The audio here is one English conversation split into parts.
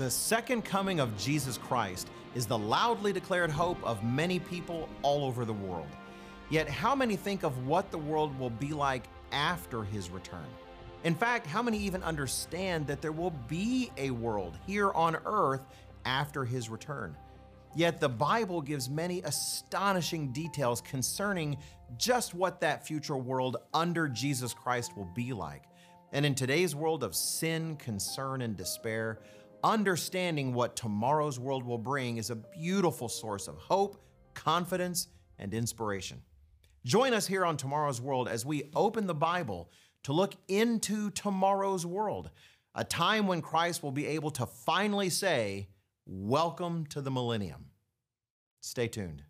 The second coming of Jesus Christ is the loudly declared hope of many people all over the world. Yet, how many think of what the world will be like after his return? In fact, how many even understand that there will be a world here on earth after his return? Yet the Bible gives many astonishing details concerning just what that future world under Jesus Christ will be like. And in today's world of sin, concern, and despair, understanding what tomorrow's world will bring is a beautiful source of hope, confidence, and inspiration. Join us here on Tomorrow's World as we open the Bible to look into tomorrow's world, a time when Christ will be able to finally say, Welcome to the millennium. Stay tuned.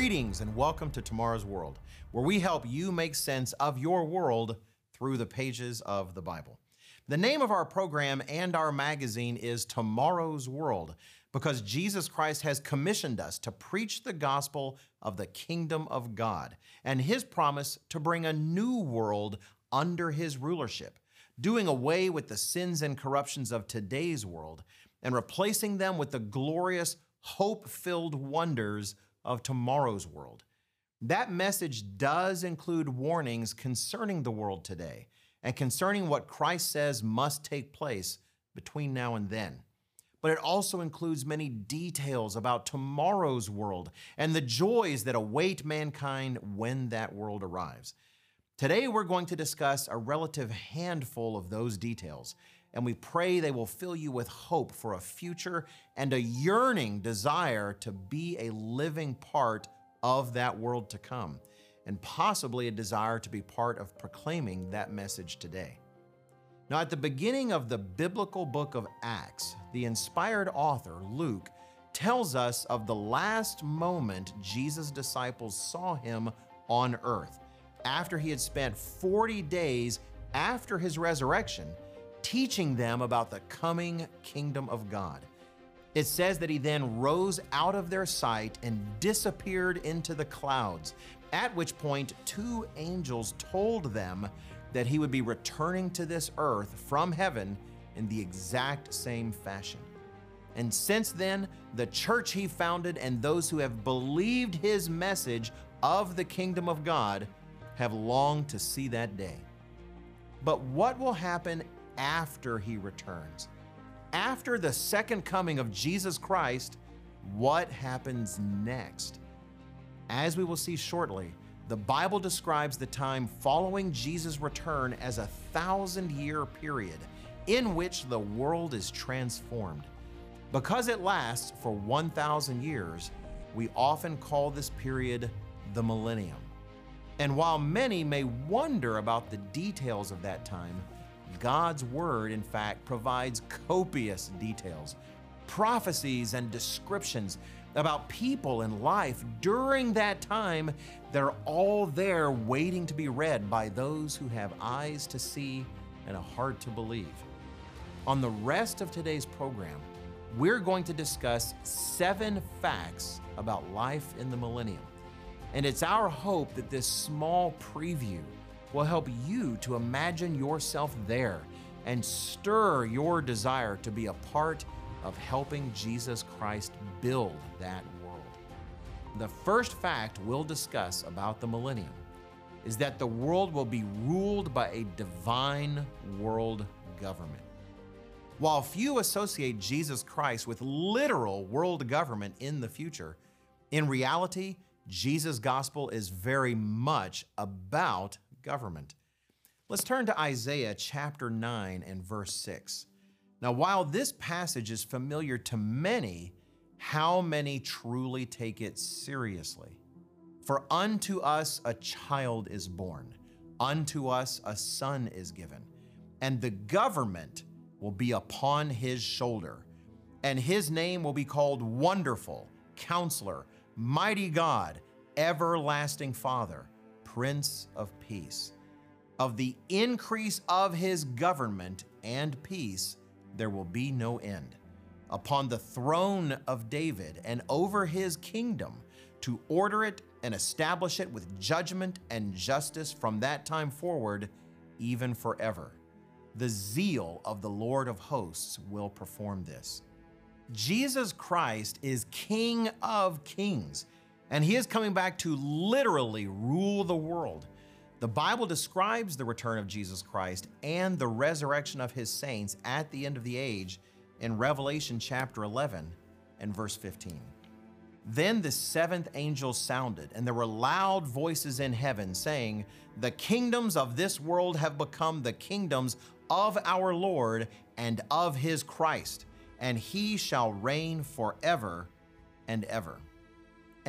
Greetings and welcome to Tomorrow's World, where we help you make sense of your world through the pages of the Bible. The name of our program and our magazine is Tomorrow's World because Jesus Christ has commissioned us to preach the gospel of the kingdom of God and his promise to bring a new world under his rulership, doing away with the sins and corruptions of today's world and replacing them with the glorious, hope filled wonders of tomorrow's world. That message does include warnings concerning the world today and concerning what Christ says must take place between now and then. But it also includes many details about tomorrow's world and the joys that await mankind when that world arrives. Today, we're going to discuss a relative handful of those details, and we pray they will fill you with hope for a future and a yearning desire to be a living part of that world to come, and possibly a desire to be part of proclaiming that message today. Now, at the beginning of the biblical book of Acts, the inspired author, Luke, tells us of the last moment Jesus' disciples saw him on earth after he had spent 40 days after his resurrection teaching them about the coming kingdom of God. It says that he then rose out of their sight and disappeared into the clouds, at which point two angels told them that he would be returning to this earth from heaven in the exact same fashion. And since then, the church he founded and those who have believed his message of the kingdom of God have longed to see that day. But what will happen after he returns? After the second coming of Jesus Christ, what happens next? As we will see shortly, the Bible describes the time following Jesus' return as a thousand year period in which the world is transformed. Because it lasts for 1,000 years, we often call this period the millennium. And while many may wonder about the details of that time, God's Word, in fact, provides copious details, prophecies, and descriptions about people and life during that time that are all there waiting to be read by those who have eyes to see and a heart to believe. On the rest of today's program, we're going to discuss seven facts about life in the millennium. And it's our hope that this small preview will help you to imagine yourself there and stir your desire to be a part of helping Jesus Christ build that world. The first fact we'll discuss about the millennium is that the world will be ruled by a divine world government. While few associate Jesus Christ with literal world government in the future, in reality, Jesus' gospel is very much about government. Let's turn to Isaiah chapter 9 and verse 6. Now, while this passage is familiar to many, how many truly take it seriously? For unto us a child is born, unto us a son is given, and the government will be upon his shoulder, and his name will be called Wonderful, Counselor Mighty God, Everlasting Father, Prince of Peace. Of the increase of his government and peace, there will be no end. Upon the throne of David and over his kingdom, to order it and establish it with judgment and justice from that time forward, even forever. The zeal of the Lord of hosts will perform this. Jesus Christ is King of kings, and he is coming back to literally rule the world. The Bible describes the return of Jesus Christ and the resurrection of his saints at the end of the age in Revelation chapter 11 and verse 15. Then the seventh angel sounded, and there were loud voices in heaven saying, The kingdoms of this world have become the kingdoms of our Lord and of his Christ, and he shall reign forever and ever.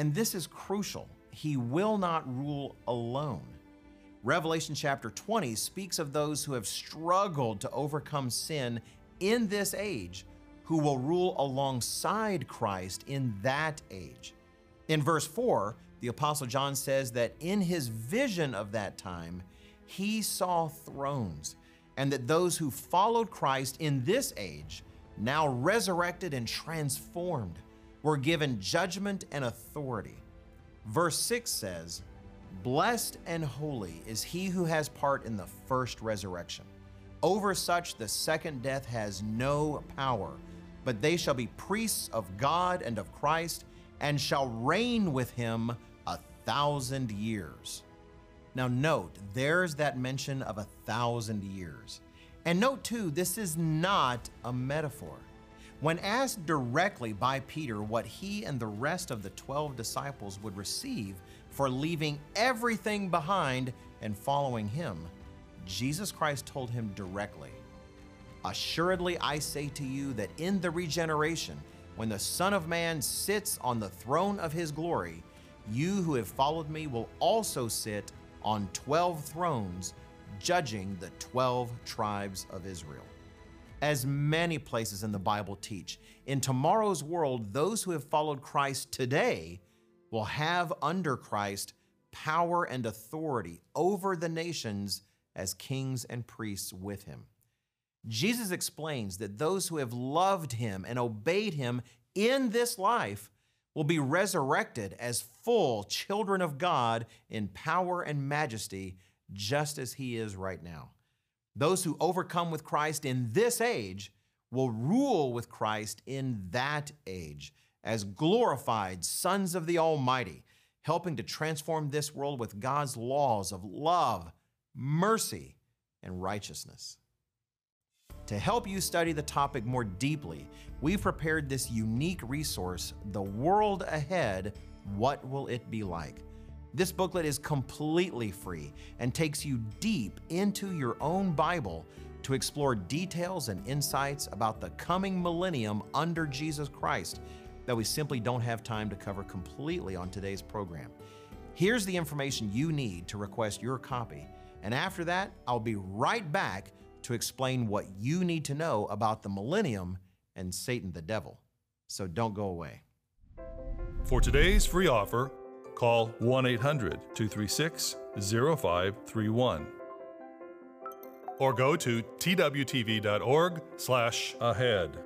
And this is crucial. He will not rule alone. Revelation chapter 20 speaks of those who have struggled to overcome sin in this age, who will rule alongside Christ in that age. In verse 4, the Apostle John says that in his vision of that time, he saw thrones, and that those who followed Christ in this age, now resurrected and transformed, were given judgment and authority. Verse 6 says, Blessed and holy is he who has part in the first resurrection. Over such the second death has no power, but they shall be priests of God and of Christ, and shall reign with him a thousand years. Now, note, there's that mention of a thousand years. And note too, this is not a metaphor. When asked directly by Peter what he and the rest of the 12 disciples would receive for leaving everything behind and following him, Jesus Christ told him directly, Assuredly, I say to you that in the regeneration, when the Son of Man sits on the throne of his glory, you who have followed me will also sit on 12 thrones, judging the 12 tribes of Israel. As many places in the Bible teach, in tomorrow's world, those who have followed Christ today will have under Christ power and authority over the nations as kings and priests with him. Jesus explains that those who have loved him and obeyed him in this life will be resurrected as full children of God in power and majesty, just as he is right now. Those who overcome with Christ in this age will rule with Christ in that age as glorified sons of the Almighty, helping to transform this world with God's laws of love, mercy, and righteousness. To help you study the topic more deeply, we've prepared this unique resource, The World Ahead What Will It Be Like? This booklet is completely free and takes you deep into your own Bible to explore details and insights about the coming millennium under Jesus Christ that we simply don't have time to cover completely on today's program. Here's the information you need to request your copy, and after that, I'll be right back to explain what you need to know about the millennium and Satan the devil. So don't go away. For today's free offer, call 1 800 236 0531 or go to twtv.org/ahead.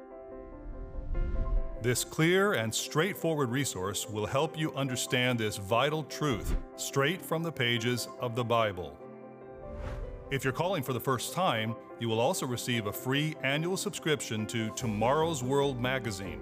This clear and straightforward resource will help you understand this vital truth straight from the pages of the Bible. If you're calling for the first time, you will also receive a free annual subscription to Tomorrow's World magazine.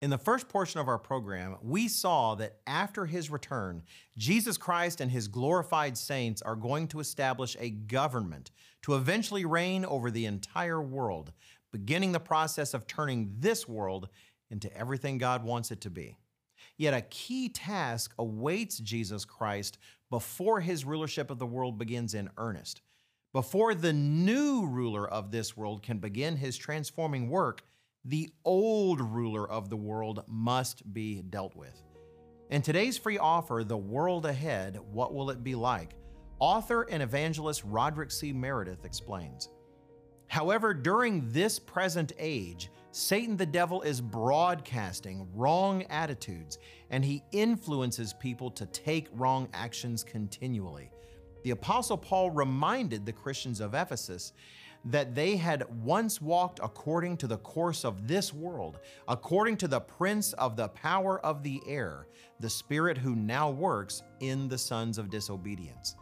In the first portion of our program, we saw that after his return, Jesus Christ and his glorified saints are going to establish a government to eventually reign over the entire world, beginning the process of turning this world into everything God wants it to be. Yet a key task awaits Jesus Christ before his rulership of the world begins in earnest. Before the new ruler of this world can begin his transforming work, the old ruler of the world must be dealt with. In today's free offer, The World Ahead What Will It Be Like? author and evangelist Roderick C. Meredith explains. However, during this present age, Satan the devil is broadcasting wrong attitudes and he influences people to take wrong actions continually. The Apostle Paul reminded the Christians of Ephesus that they had once walked according to the course of this world, according to the prince of the power of the air, the spirit who now works in the sons of disobedience.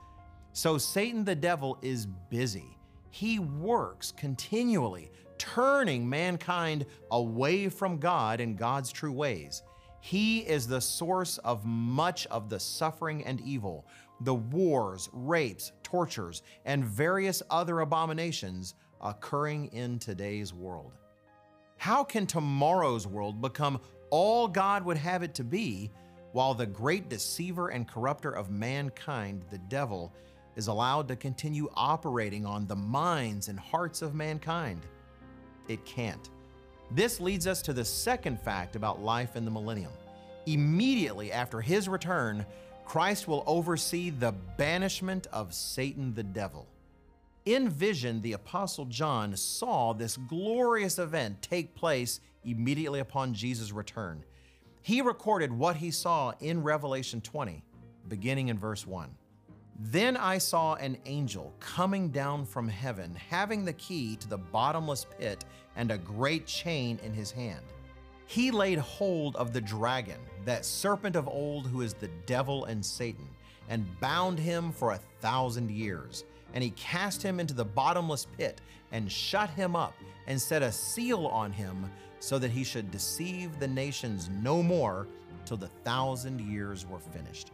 So Satan the devil is busy. He works continually, turning mankind away from God and God's true ways. He is the source of much of the suffering and evil, the wars, rapes, tortures, and various other abominations occurring in today's world. How can tomorrow's world become all God would have it to be while the great deceiver and corrupter of mankind, the devil, is allowed to continue operating on the minds and hearts of mankind? It can't. This leads us to the second fact about life in the millennium. Immediately after his return, Christ will oversee the banishment of Satan the devil. In vision, the Apostle John saw this glorious event take place immediately upon Jesus' return. He recorded what he saw in Revelation 20, beginning in verse 1. Then I saw an angel coming down from heaven, having the key to the bottomless pit and a great chain in his hand. He laid hold of the dragon, that serpent of old who is the devil and Satan, and bound him for a thousand years. And he cast him into the bottomless pit and shut him up and set a seal on him so that he should deceive the nations no more till the thousand years were finished.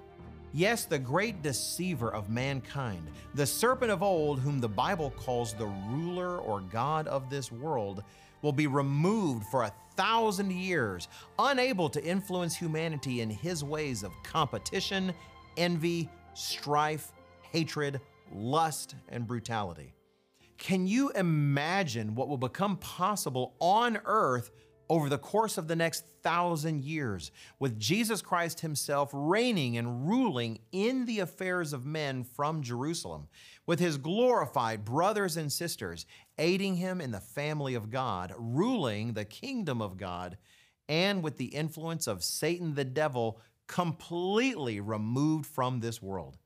Yes, the great deceiver of mankind, the serpent of old, whom the Bible calls the ruler or God of this world, will be removed for a thousand years, unable to influence humanity in his ways of competition, envy, strife, hatred, lust, and brutality. Can you imagine what will become possible on earth over the course of the next thousand years, with Jesus Christ Himself reigning and ruling in the affairs of men from Jerusalem, with His glorified brothers and sisters aiding Him in the family of God, ruling the kingdom of God, and with the influence of Satan the devil completely removed from this world.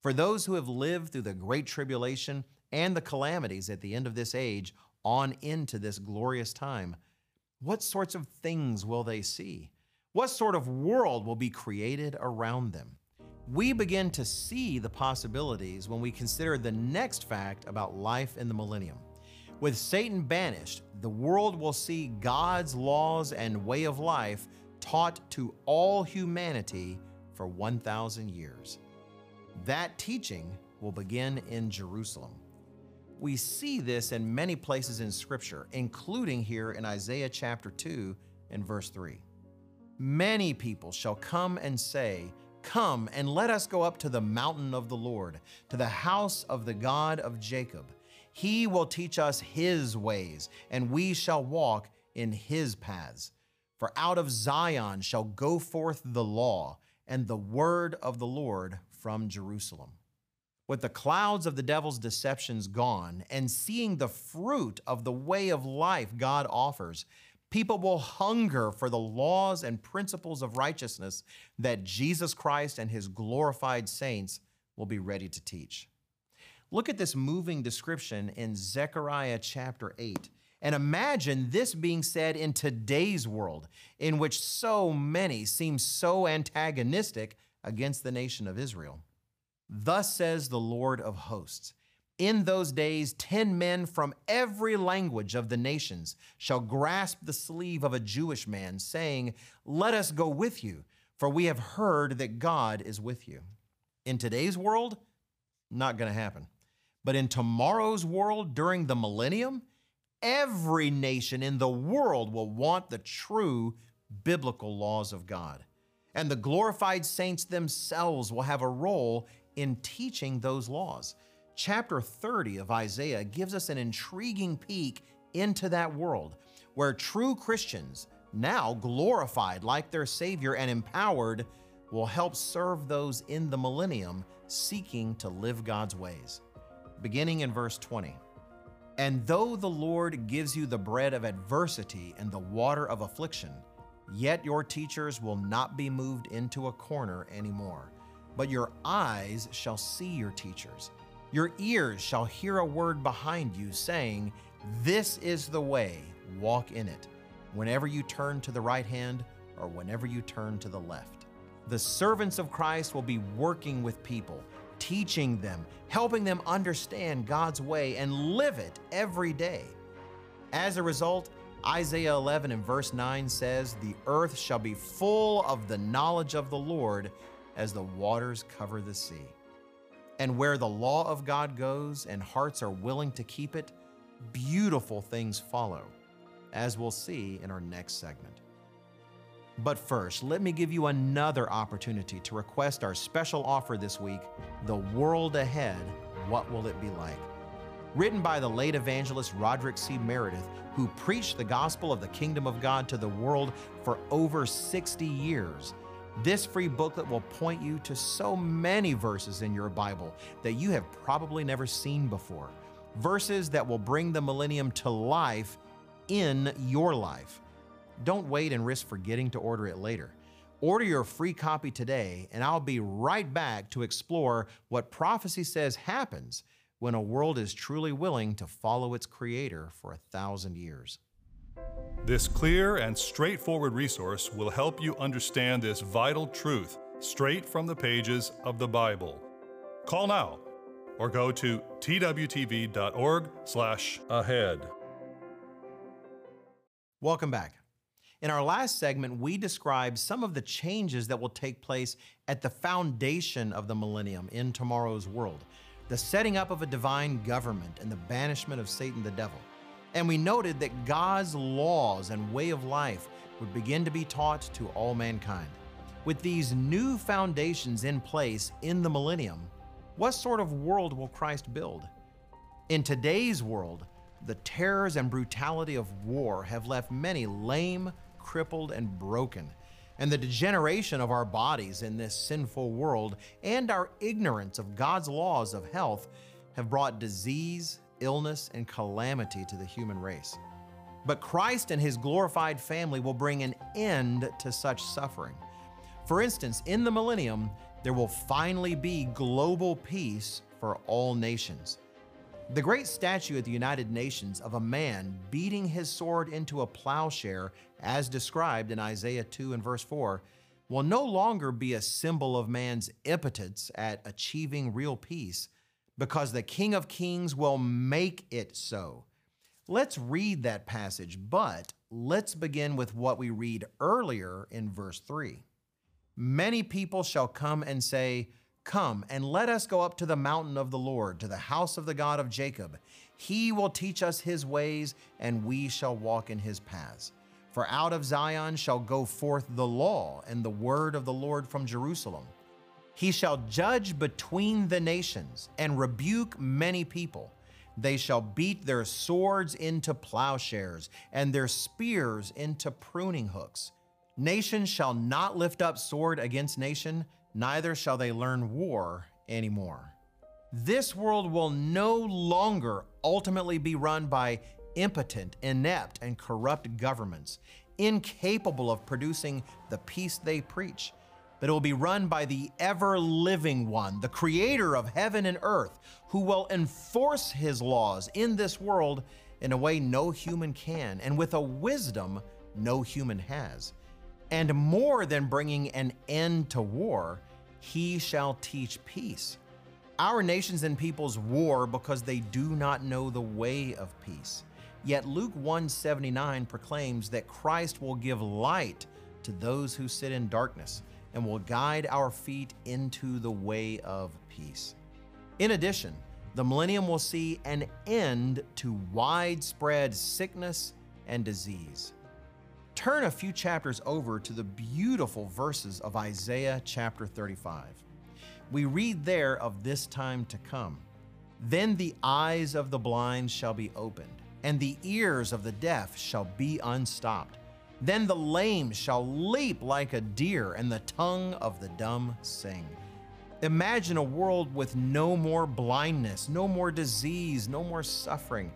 For those who have lived through the great tribulation and the calamities at the end of this age on into this glorious time, what sorts of things will they see? What sort of world will be created around them? We begin to see the possibilities when we consider the next fact about life in the millennium. With Satan banished, the world will see God's laws and way of life taught to all humanity for 1,000 years. That teaching will begin in Jerusalem. We see this in many places in Scripture, including here in Isaiah chapter 2 and verse 3. Many people shall come and say, Come and let us go up to the mountain of the Lord, to the house of the God of Jacob. He will teach us his ways, and we shall walk in his paths. For out of Zion shall go forth the law and the word of the Lord from Jerusalem. With the clouds of the devil's deceptions gone and seeing the fruit of the way of life God offers, people will hunger for the laws and principles of righteousness that Jesus Christ and his glorified saints will be ready to teach. Look at this moving description in Zechariah chapter 8. And imagine this being said in today's world, in which so many seem so antagonistic against the nation of Israel. Thus says the Lord of hosts In those days, ten men from every language of the nations shall grasp the sleeve of a Jewish man, saying, Let us go with you, for we have heard that God is with you. In today's world, not going to happen. But in tomorrow's world, during the millennium, every nation in the world will want the true biblical laws of God. And the glorified saints themselves will have a role in teaching those laws. Chapter 30 of Isaiah gives us an intriguing peek into that world where true Christians, now glorified like their Savior and empowered, will help serve those in the millennium seeking to live God's ways. Beginning in verse 20. And though the Lord gives you the bread of adversity and the water of affliction, yet your teachers will not be moved into a corner anymore, but your eyes shall see your teachers. Your ears shall hear a word behind you saying, This is the way, walk in it, whenever you turn to the right hand or whenever you turn to the left. The servants of Christ will be working with people teaching them, helping them understand God's way and live it every day. As a result, Isaiah 11 and verse 9 says, The earth shall be full of the knowledge of the Lord as the waters cover the sea. And where the law of God goes and hearts are willing to keep it, beautiful things follow, as we'll see in our next segment. But first, let me give you another opportunity to request our special offer this week The World Ahead What Will It Be Like? Written by the late evangelist Roderick C. Meredith, who preached the gospel of the kingdom of God to the world for over 60 years. This free booklet will point you to so many verses in your Bible that you have probably never seen before. Verses that will bring the millennium to life in your life. Don't wait and risk forgetting to order it later. Order your free copy today, and I'll be right back to explore what prophecy says happens when a world is truly willing to follow its creator for a thousand years. This clear and straightforward resource will help you understand this vital truth straight from the pages of the Bible. Call now or go to twtv.org/ahead. Welcome back. In our last segment, we described some of the changes that will take place at the foundation of the millennium in tomorrow's world the setting up of a divine government and the banishment of Satan the devil. And we noted that God's laws and way of life would begin to be taught to all mankind. With these new foundations in place in the millennium, what sort of world will Christ build? In today's world, the terrors and brutality of war have left many lame, crippled, and broken. And the degeneration of our bodies in this sinful world and our ignorance of God's laws of health have brought disease, illness, and calamity to the human race. But Christ and his glorified family will bring an end to such suffering. For instance, in the millennium, there will finally be global peace for all nations. The great statue at the United Nations of a man beating his sword into a plowshare, as described in Isaiah 2 and verse 4, will no longer be a symbol of man's impotence at achieving real peace, because the King of Kings will make it so. Let's read that passage, but let's begin with what we read earlier in verse 3. Many people shall come and say, Come and let us go up to the mountain of the Lord, to the house of the God of Jacob. He will teach us his ways, and we shall walk in his paths. For out of Zion shall go forth the law and the word of the Lord from Jerusalem. He shall judge between the nations and rebuke many people. They shall beat their swords into plowshares and their spears into pruning hooks. Nation shall not lift up sword against nation, neither shall they learn war anymore. This world will no longer ultimately be run by impotent, inept, and corrupt governments, incapable of producing the peace they preach, it will be run by the ever living one, the creator of heaven and earth, who will enforce his laws in this world in a way no human can, and with a wisdom no human has. And more than bringing an end to war, he shall teach peace. Our nations and peoples war because they do not know the way of peace. Yet Luke 179 proclaims that Christ will give light to those who sit in darkness and will guide our feet into the way of peace. In addition, the millennium will see an end to widespread sickness and disease. Turn a few chapters over to the beautiful verses of Isaiah chapter 35. We read there of this time to come. Then the eyes of the blind shall be opened, and the ears of the deaf shall be unstopped. Then the lame shall leap like a deer, and the tongue of the dumb sing. Imagine a world with no more blindness, no more disease, no more suffering.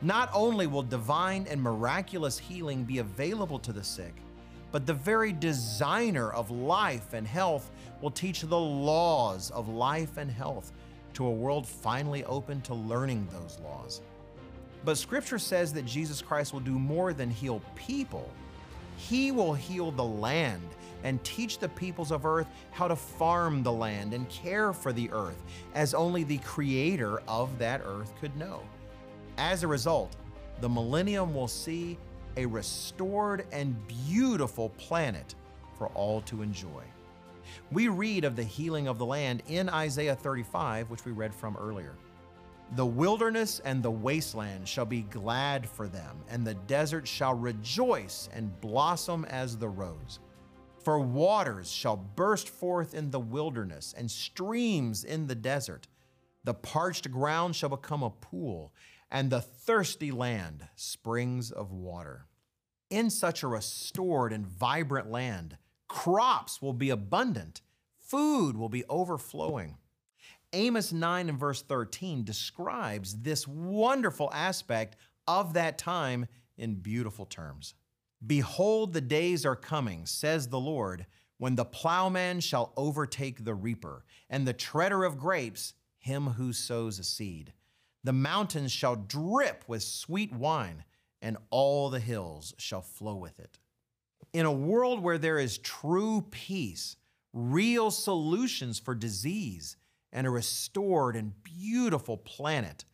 Not only will divine and miraculous healing be available to the sick, but the very designer of life and health will teach the laws of life and health to a world finally open to learning those laws. But scripture says that Jesus Christ will do more than heal people. He will heal the land and teach the peoples of earth how to farm the land and care for the earth as only the creator of that earth could know. As a result, the millennium will see a restored and beautiful planet for all to enjoy. We read of the healing of the land in Isaiah 35, which we read from earlier. The wilderness and the wasteland shall be glad for them, and the desert shall rejoice and blossom as the rose. For waters shall burst forth in the wilderness, and streams in the desert. The parched ground shall become a pool, and the thirsty land springs of water. In such a restored and vibrant land, crops will be abundant, food will be overflowing. Amos 9 and verse 13 describes this wonderful aspect of that time in beautiful terms. Behold, the days are coming, says the Lord, when the plowman shall overtake the reaper, and the treader of grapes him who sows a seed. The mountains shall drip with sweet wine, and all the hills shall flow with it. In a world where there is true peace, real solutions for disease, and a restored and beautiful planet,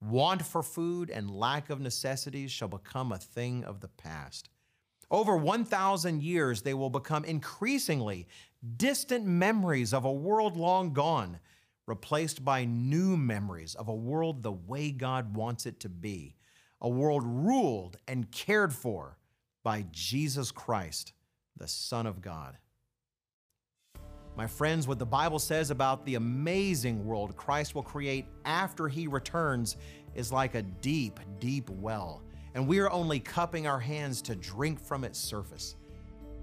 want for food and lack of necessities shall become a thing of the past. Over 1,000 years, they will become increasingly distant memories of a world long gone replaced by new memories of a world the way God wants it to be, a world ruled and cared for by Jesus Christ, the Son of God. My friends, what the Bible says about the amazing world Christ will create after he returns is like a deep, deep well, and we are only cupping our hands to drink from its surface.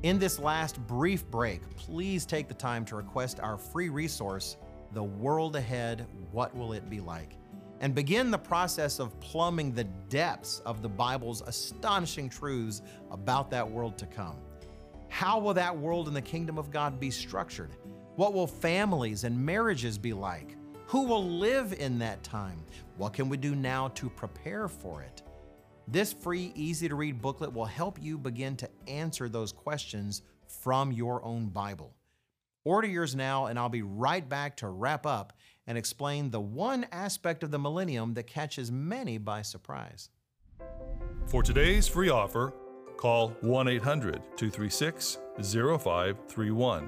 In this last brief break, please take the time to request our free resource the world ahead, what will it be like? And begin the process of plumbing the depths of the Bible's astonishing truths about that world to come. How will that world in the kingdom of God be structured? What will families and marriages be like? Who will live in that time? What can we do now to prepare for it? This free, easy to read booklet will help you begin to answer those questions from your own Bible. Order yours now, and I'll be right back to wrap up and explain the one aspect of the millennium that catches many by surprise. For today's free offer, call 1 800 236 0531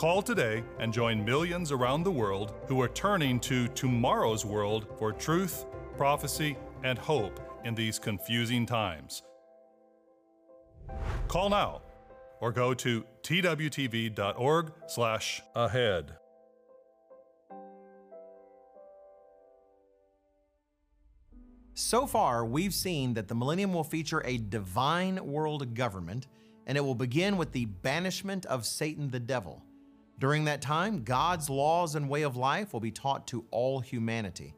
Call today and join millions around the world who are turning to Tomorrow's World for truth, prophecy, and hope in these confusing times. Call now or go to twtv.org/ahead. So far, we've seen that the millennium will feature a divine world government, and it will begin with the banishment of Satan the devil. During that time, God's laws and way of life will be taught to all humanity.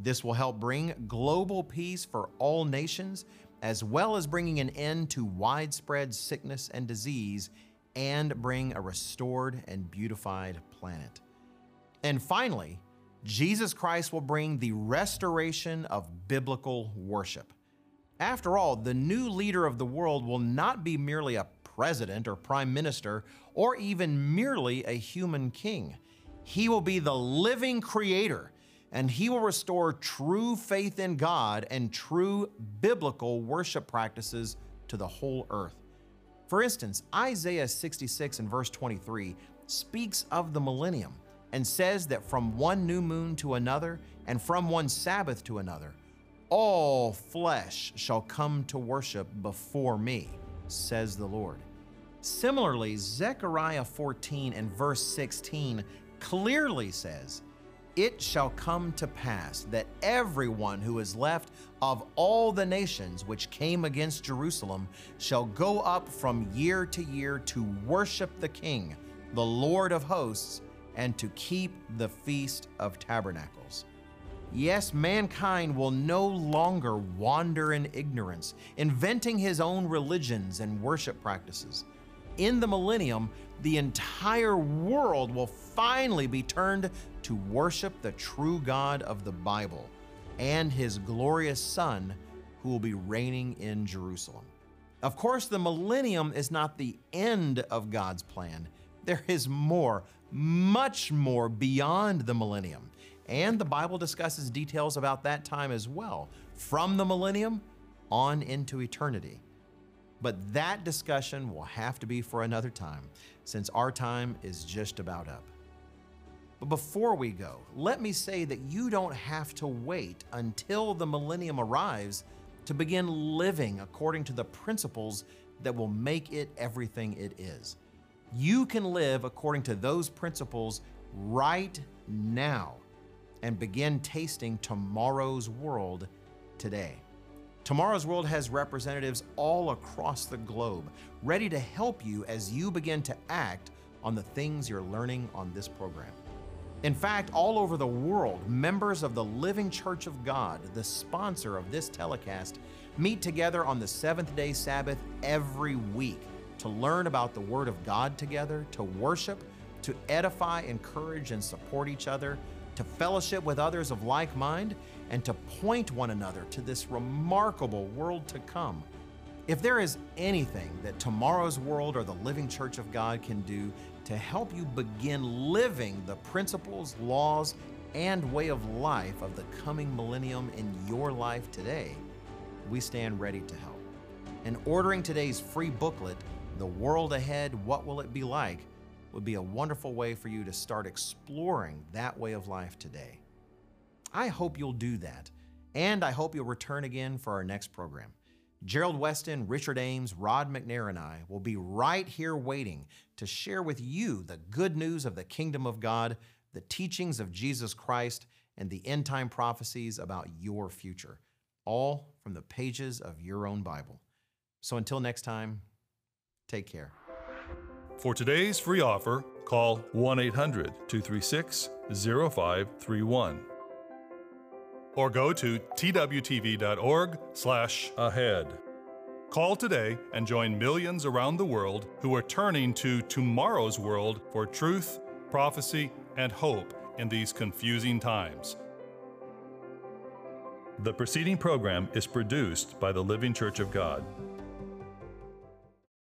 This will help bring global peace for all nations as well as bringing an end to widespread sickness and disease and bring a restored and beautified planet. And finally, Jesus Christ will bring the restoration of biblical worship. After all, the new leader of the world will not be merely a president or prime minister or even merely a human king. He will be the living creator and he will restore true faith in God and true biblical worship practices to the whole earth. For instance, Isaiah 66 and verse 23 speaks of the millennium and says that from one new moon to another and from one Sabbath to another, all flesh shall come to worship before me, says the Lord. Similarly, Zechariah 14 and verse 16 clearly says, It shall come to pass that everyone who is left of all the nations which came against Jerusalem shall go up from year to year to worship the King, the Lord of hosts, and to keep the Feast of Tabernacles. Yes, mankind will no longer wander in ignorance, inventing his own religions and worship practices. In the millennium, the entire world will finally be turned to worship the true God of the Bible and his glorious Son who will be reigning in Jerusalem. Of course, the millennium is not the end of God's plan. There is more, much more beyond the millennium. And the Bible discusses details about that time as well, from the millennium on into eternity. But that discussion will have to be for another time, since our time is just about up. But before we go, let me say that you don't have to wait until the millennium arrives to begin living according to the principles that will make it everything it is. You can live according to those principles right now and begin tasting tomorrow's world today. Tomorrow's World has representatives all across the globe ready to help you as you begin to act on the things you're learning on this program. In fact, all over the world, members of the Living Church of God, the sponsor of this telecast, meet together on the seventh day Sabbath every week to learn about the Word of God together, to worship, to edify, encourage, and support each other, to fellowship with others of like mind, and to point one another to this remarkable world to come. If there is anything that tomorrow's world or the Living Church of God can do to help you begin living the principles, laws, and way of life of the coming millennium in your life today, we stand ready to help. And ordering today's free booklet, The World Ahead What Will It Be Like, would be a wonderful way for you to start exploring that way of life today. I hope you'll do that, and I hope you'll return again for our next program. Gerald Weston, Richard Ames, Rod McNair, and I will be right here waiting to share with you the good news of the kingdom of God, the teachings of Jesus Christ, and the end time prophecies about your future, all from the pages of your own Bible. So until next time, take care. For today's free offer, call 1 800 236 0531 or go to twtv.org/ahead. Call today and join millions around the world who are turning to tomorrow's world for truth, prophecy, and hope in these confusing times. The preceding program is produced by the Living Church of God.